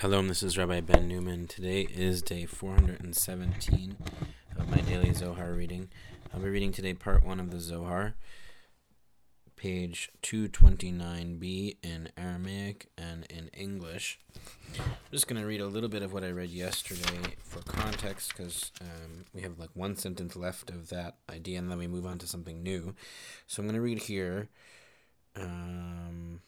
Shalom, this is Rabbi Ben Newman. Today is day 417 of my daily Zohar reading. I'll be reading today part 1 of the Zohar, page 229b in Aramaic and in English. I'm just going to read a little bit of what I read yesterday for context because um, we have like one sentence left of that idea and then we move on to something new. So I'm going to read here. Um,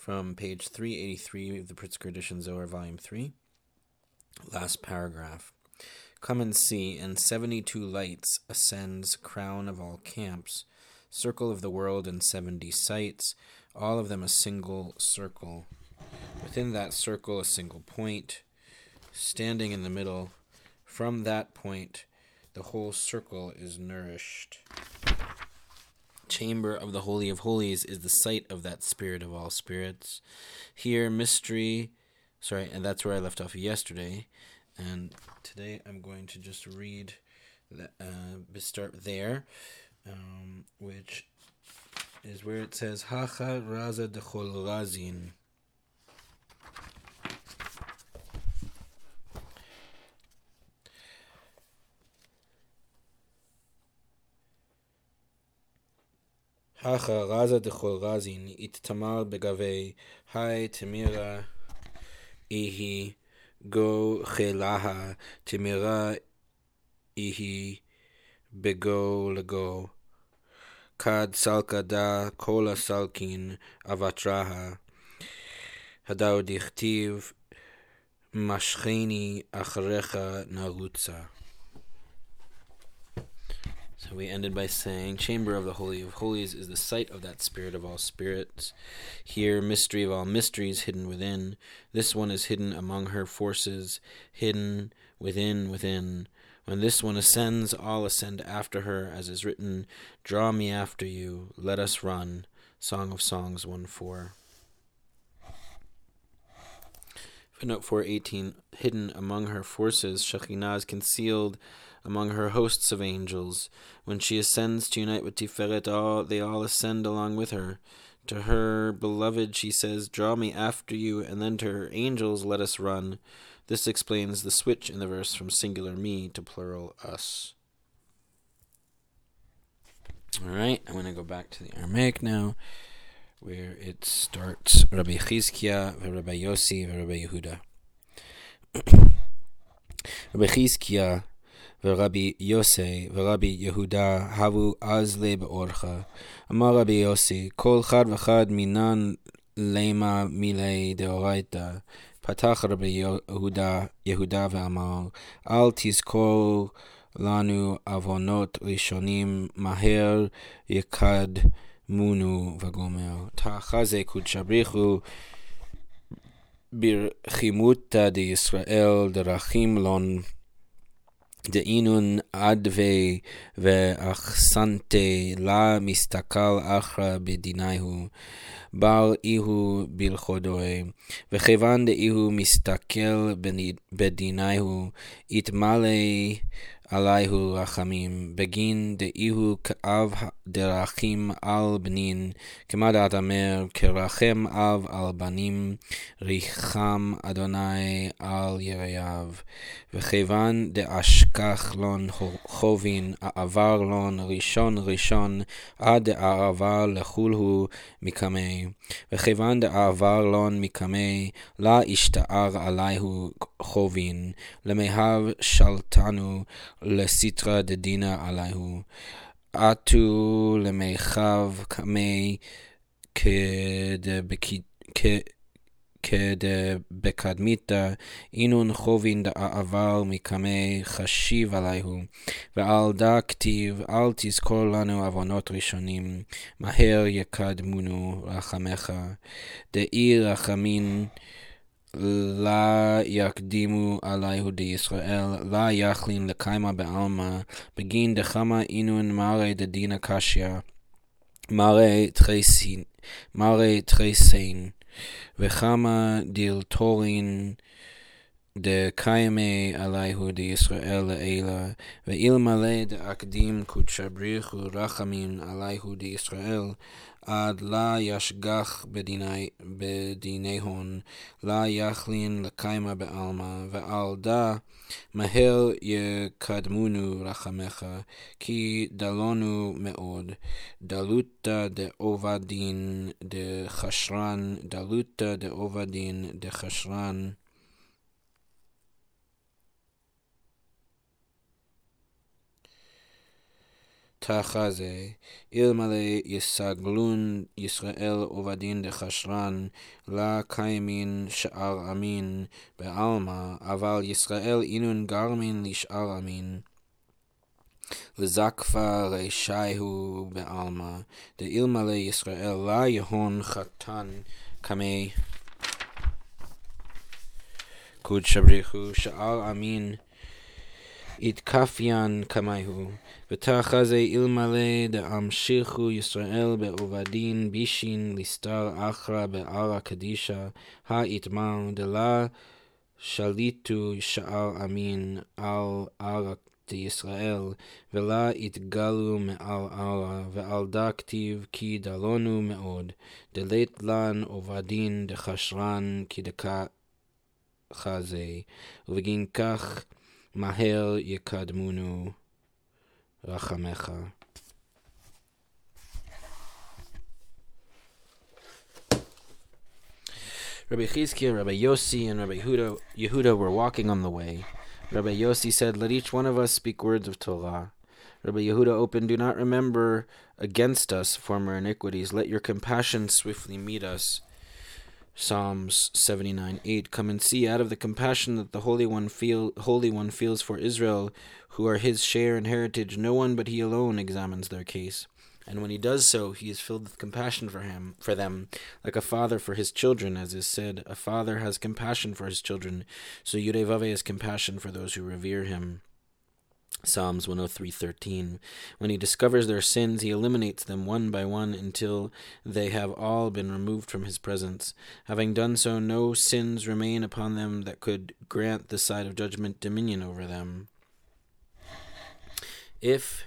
from page 383 of the Pritzker Edition Zohar, Volume 3. Last paragraph. Come and see, and 72 lights ascends crown of all camps, circle of the world and 70 sights, all of them a single circle. Within that circle, a single point, standing in the middle. From that point, the whole circle is nourished chamber of the Holy of Holies is the site of that Spirit of all spirits. Here, mystery, sorry, and that's where I left off yesterday. And today I'm going to just read, that, uh, start there, um, which is where it says, Hacha Raza Dechol Razin. הכה רזה דכל רזין, איתתמר בגבי, היי תמירה איהי גו חילה, תמירה איהי בגו לגו. כד סלקה דא כל הסלקין אבטרה, הדאו דכתיב משכני אחריך נרוצה. So we ended by saying, Chamber of the Holy of Holies is the site of that Spirit of all spirits. Here, mystery of all mysteries hidden within. This one is hidden among her forces, hidden within, within. When this one ascends, all ascend after her, as is written, Draw me after you, let us run. Song of Songs 1 4. Footnote 418 Hidden among her forces, Shekhinah is concealed among her hosts of angels. When she ascends to unite with Tiferet, all, they all ascend along with her. To her beloved, she says, Draw me after you, and then to her angels, let us run. This explains the switch in the verse from singular me to plural us. All right, I'm going to go back to the Aramaic now, where it starts Rabbi Chizkiah, Rabbi Yossi, Rabbi Yehuda. Rabbi Chizkiah ורבי יוסי ורבי יהודה הבו אז לי באורחה. אמר רבי יוסי, כל חד וחד מינן למה מילי דאורייתא. פתח רבי יהודה, יהודה ואמר, אל תזכור לנו עוונות ראשונים, מהר יקדמונו וגומר. תחזה קודשא בריחו ברחימותא דישראל דרכים לון דאינון אדווי ואחסנתי לה מסתכל אחרא בדיניהו, בר איהו בלכודוי, וכיוון דאיהו מסתכל בדיניהו, יתמלא עליהו רחמים, בגין דאיהו כאב דרכים על בנין, כמה דעת אמר, כרחם אב על בנים, ריחם אדוני על יראיו. וכיוון דאשכח לון חובין, העבר לון ראשון ראשון, עד דעבר לכולהו מקמי. וכיוון דעבר לון מקמי, לה השתער עליהו חובין, למהב שלטנו לסטרא דדינא עליהו. עטו למיכב קמי כדבקדמיתא, אינון חובין דעבר מקמי חשיב עליהו, ועל דא כתיב, אל תזכור לנו עוונות ראשונים, מהר יקדמונו רחמך, דאי רחמין לה יקדימו עליהו דישראל, לה יכלין לקיימה בעלמא, בגין דחמה אינון מרי דדינא קשיא, מרי תחסין, וכמה דילתורין דקיימי עליהו דישראל לעילה, ואלמלא דאקדים קודשא בריחו רחמים עליהו דישראל, עד לה ישגח בדיני הון, לה יכלין לקיימה בעלמא, ועל דא מהר יקדמונו רחמך, כי דלונו מאוד, דלותא דעובדין דחשרן, דלותא דעובדין דחשרן. תחזה, אלמלא יסגלון ישראל עובדין דחשרן, לה קיימין שאר אמין בעלמא, אבל ישראל אינון גרמין לשאר אמין. לזקפה רשעהו בעלמא, דאלמלא ישראל לה יהון חתן קמי קודשא בריחו שאר אמין יתקפיין קמייהו. ותחזה אלמלא דאמשיכו ישראל בעובדין בישין לסתר אחרא בערא קדישא, האיתמר דלה שליטו שאר אמין על ערא דישראל, ולה יתגלו מעל ערא, ועל דה כתיב כי דלונו מאוד, דלית לן עובדין דחשרן כדקה חזה, ובגין כך מהר יקדמונו. רחמך. Rabbi Chizkiah, Rabbi Yossi, and Rabbi Yehuda, Yehuda were walking on the way. Rabbi Yossi said, Let each one of us speak words of Torah. Rabbi Yehuda opened, Do not remember against us former iniquities. Let your compassion swiftly meet us. Psalms 79 8 Come and see out of the compassion that the Holy One feel Holy One feels for Israel, who are his share and heritage, no one but he alone examines their case. And when he does so, he is filled with compassion for him, for them, like a father for his children, as is said, a father has compassion for his children, so Yudevave has compassion for those who revere him. Psalms 103:13 When he discovers their sins he eliminates them one by one until they have all been removed from his presence. Having done so no sins remain upon them that could grant the side of judgment dominion over them. If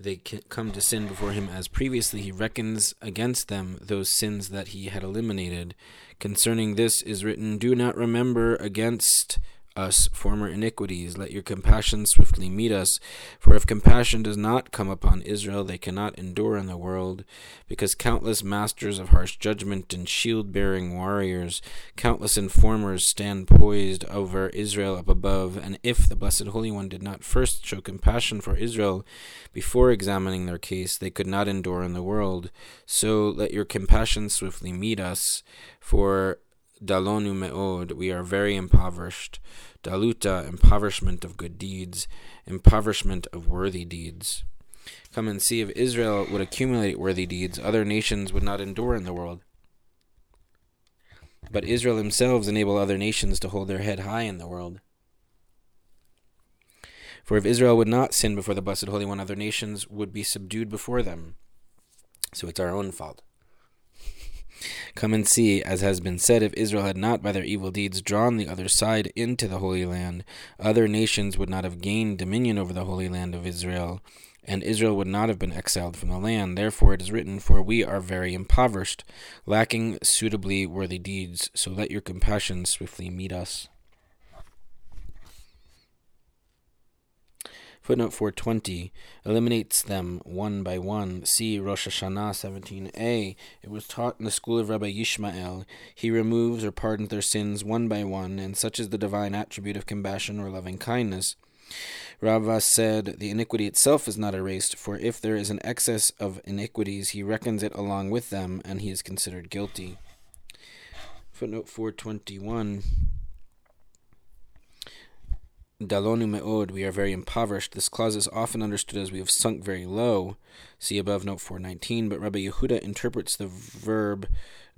they come to sin before him as previously, he reckons against them those sins that he had eliminated. Concerning this is written, Do not remember against us former iniquities. Let your compassion swiftly meet us. For if compassion does not come upon Israel, they cannot endure in the world. Because countless masters of harsh judgment and shield bearing warriors, countless informers stand poised over Israel up above. And if the Blessed Holy One did not first show compassion for Israel before examining their case, they could not endure in the world. So let your compassion swiftly meet us. For dalonu me'od, we are very impoverished. Daluta, impoverishment of good deeds, impoverishment of worthy deeds. Come and see if Israel would accumulate worthy deeds, other nations would not endure in the world. But Israel themselves enable other nations to hold their head high in the world. For if Israel would not sin before the Blessed Holy One, other nations would be subdued before them. So it's our own fault. Come and see, as has been said, if Israel had not by their evil deeds drawn the other side into the Holy Land, other nations would not have gained dominion over the Holy Land of Israel, and Israel would not have been exiled from the land. Therefore it is written, For we are very impoverished, lacking suitably worthy deeds, so let your compassion swiftly meet us. Footnote 420 eliminates them one by one. See Rosh Hashanah 17a. It was taught in the school of Rabbi Yishmael. He removes or pardons their sins one by one, and such is the divine attribute of compassion or loving kindness. Rava said, The iniquity itself is not erased, for if there is an excess of iniquities, he reckons it along with them, and he is considered guilty. Footnote 421 Dalonu me'od, we are very impoverished. This clause is often understood as we have sunk very low. See above note 419. But Rabbi Yehuda interprets the verb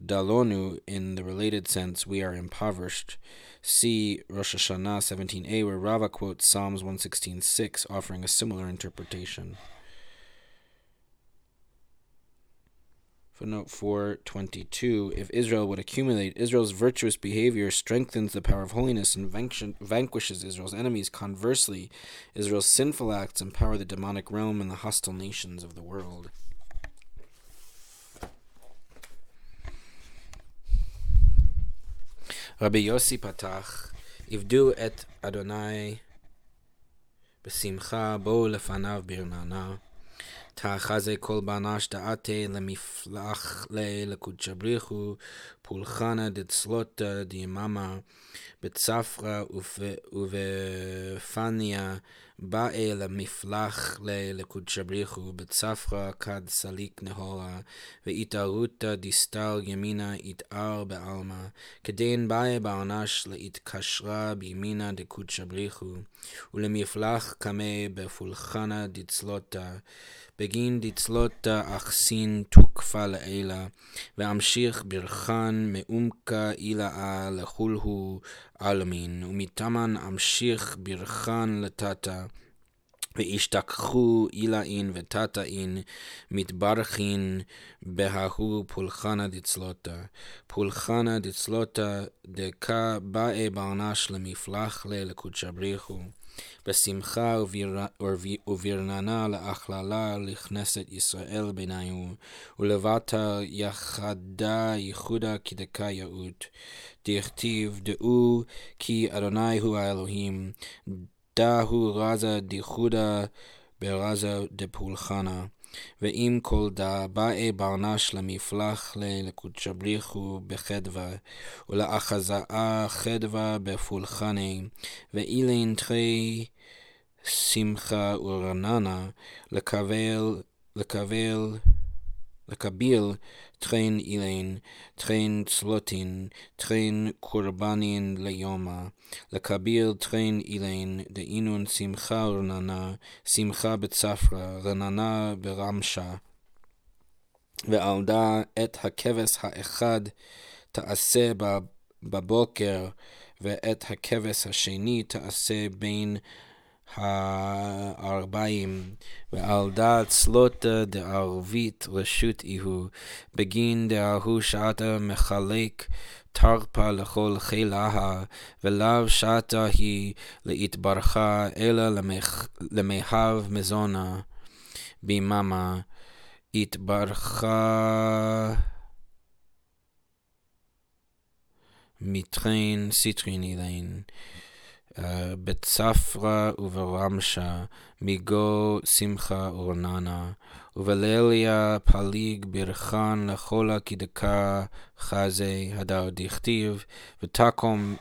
dalonu in the related sense, we are impoverished. See Rosh Hashanah 17a, where Rava quotes Psalms 116.6, offering a similar interpretation. Footnote 422 If Israel would accumulate, Israel's virtuous behavior strengthens the power of holiness and vanquishes Israel's enemies. Conversely, Israel's sinful acts empower the demonic realm and the hostile nations of the world. Rabbi Yossi Patach, Ivdu et Adonai, Besimcha, Bo Lefanav Birnana. תחזה כל בנש דעתי למפלח לקודשא בריחו, פולחנה דצלוטה דיממה, בצפרא ובפניה באי למפלח לקודשא בריחו, בצפרא כד סליק נהורה, ואיתערותא דיסטל ימינה יתער בעלמא, כדין באי בענש להתקשרה בימינה דקודשא בריחו, ולמפלח קמא בפולחנה דצלוטה. בגין דצלותא אחסין תוקפה לעילה, ואמשיך ברכן מעומקה אילאה לכולהו עלמין, ומתמן אמשיך ברכן לטאטא. וישתכחו אילאין וטאטאין מתברכין בההוא פולחנה דצלותא. פולחנה דצלותא דקה באי בענש למפלח ללקודשא בריחו. בשמחה וברננה להכללה לכנסת ישראל בינינו, ולבטה יחדה ייחודה כדקה יאות. דכתיב דעו כי אדוני הוא האלוהים, דהו רזה דיחודה ברזה דפולחנה. ואם כל דא באי ברנש למפלח לקודשא בריחו בחדווה, ולאחזאה חדווה בפולחני, ואילן תחי שמחה ורננה, לקבל, לקבל, לקביל תכן אילן, תכן צלוטין, תכן קורבנין ליומא, לקביל תכן אילן, דאינון שמחה ורננה, שמחה בצפרא, רננה ברמשה. ועל דא את הכבש האחד תעשה בבוקר, ואת הכבש השני תעשה בין הארבעים, ועל דעת סלוטה דערבית רשות איהו, בגין דההוא שעתה מחלק תרפה לכל חילאה, ולאו שעתה היא להתברכה, אלא למיהב מזונה, ביממה, התברכה מתחין סיטרין אילין. בצפרא וברמשה, מיגו שמחה ורננה, ובליליה פליג ברכן לכל כדקה חזה הדר דכתיב, ותקום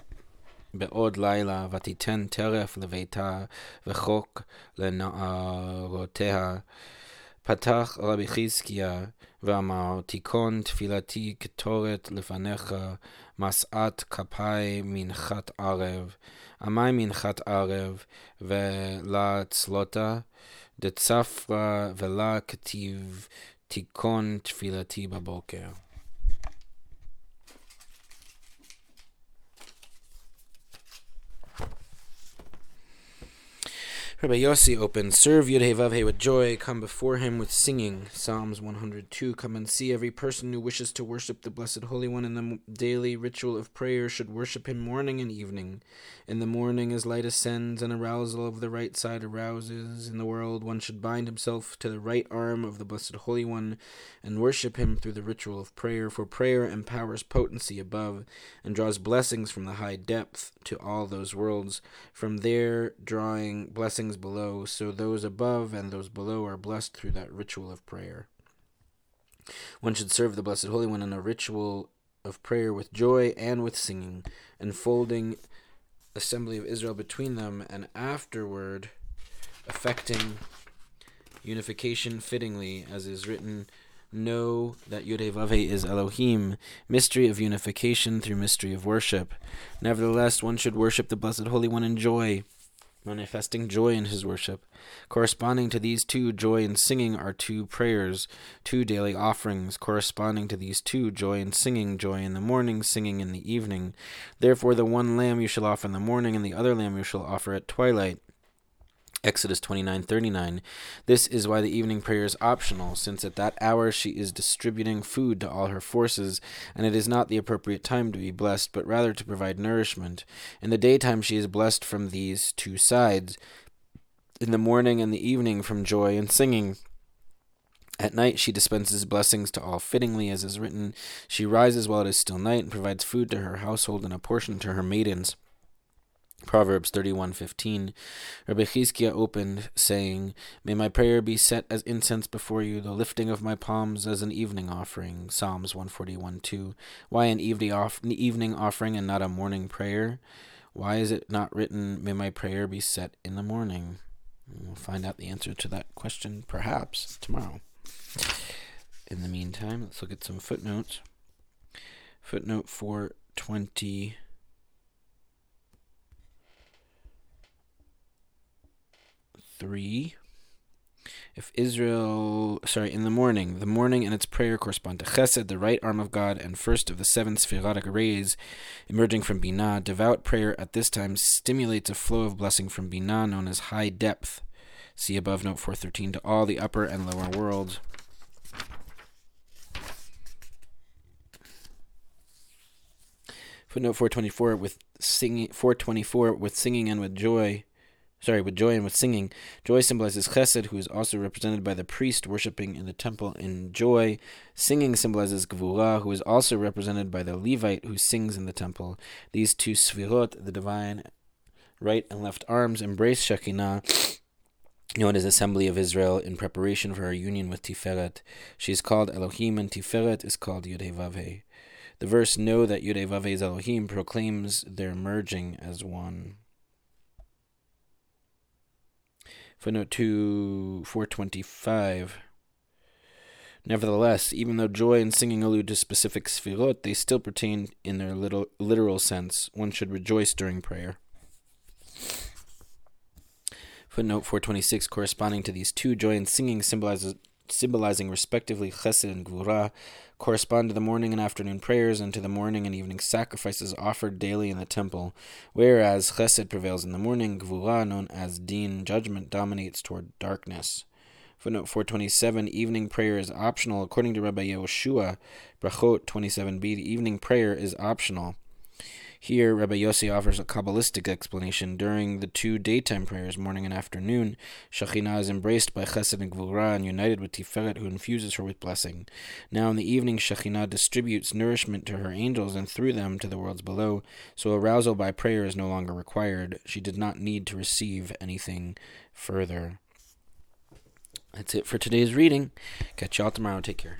בעוד לילה, ותיתן טרף לביתה, וחוק לנערותיה. פתח רבי חזקיה, ואמר, תיכון תפילתי קטורת לפניך, משאת כפי מנחת ערב. עמי מנחת ערב, ולה צלותה, דצפרא ולה כתיב, תיכון תפילתי בבוקר. Rabbi Yossi opens, Serve Yudhe with joy, come before him with singing. Psalms 102 Come and see every person who wishes to worship the Blessed Holy One in the daily ritual of prayer should worship him morning and evening. In the morning, as light ascends, and arousal of the right side arouses. In the world, one should bind himself to the right arm of the Blessed Holy One and worship him through the ritual of prayer, for prayer empowers potency above and draws blessings from the high depth to all those worlds, from there drawing blessings below, so those above and those below are blessed through that ritual of prayer. One should serve the Blessed Holy One in a ritual of prayer with joy and with singing, enfolding assembly of Israel between them, and afterward affecting unification fittingly, as is written, Know that Yudevave is Elohim, mystery of unification through mystery of worship. Nevertheless, one should worship the Blessed Holy One in joy, manifesting joy in his worship. Corresponding to these two, joy and singing are two prayers, two daily offerings. Corresponding to these two, joy and singing, joy in the morning, singing in the evening. Therefore, the one lamb you shall offer in the morning, and the other lamb you shall offer at twilight. Exodus 29:39 This is why the evening prayer is optional since at that hour she is distributing food to all her forces and it is not the appropriate time to be blessed but rather to provide nourishment in the daytime she is blessed from these two sides in the morning and the evening from joy and singing At night she dispenses blessings to all fittingly, as is written. She rises while it is still night and provides food to her household and a portion to her maidens. Proverbs 31:15 Rabbi Chizkiah opened saying, "May my prayer be set as incense before you, the lifting of my palms as an evening offering." Psalms 141:2 Why an evening off- evening offering and not a morning prayer? Why is it not written, "May my prayer be set in the morning"? We'll find out the answer to that question perhaps tomorrow. In the meantime, let's look at some footnotes. Footnote 420 3. If Israel, sorry, in the morning, the morning and its prayer correspond to Chesed, the right arm of God, and first of the seven Sephirotic rays emerging from Binah. Devout prayer at this time stimulates a flow of blessing from Binah known as high depth. See above note 413 to all the upper and lower worlds. Footnote 424 with singing 424 with singing and with joy sorry, with joy and with singing. Joy symbolizes chesed, who is also represented by the priest worshipping in the temple in joy. Singing symbolizes gvura, who is also represented by the Levite who sings in the temple. These two sfirot, the divine right and left arms, embrace Shekinah, known as Assembly of Israel, in preparation for her union with Tiferet. She is called Elohim, and Tiferet is called Yudhe The verse "Know that Yudhe is Elohim" proclaims their merging as one. Footnote 2, 425. Nevertheless, even though joy and singing allude to specific sfirot, they still pertain in their little, literal sense. One should rejoice during prayer. Footnote 426, corresponding to these two, joy and singing symbolizes symbolizing respectively chesed and gvura, correspond to the morning and afternoon prayers and to the morning and evening sacrifices offered daily in the temple, whereas chesed prevails in the morning, gvura, known as din, judgment, dominates toward darkness. Footnote 427 Evening prayer is optional. According to Rabbi Yehoshua, Brachot 27b, the evening prayer is optional. Here, Rabbi Yossi offers a Kabbalistic explanation. During the two daytime prayers, morning and afternoon, Shekhinah is embraced by Chesed and Gvura and united with Tiferet, who infuses her with blessing. Now in the evening, Shekhinah distributes nourishment to her angels and through them to the worlds below, so arousal by prayer is no longer required. She did not need to receive anything further. That's it for today's reading. Catch y'all tomorrow. Take care.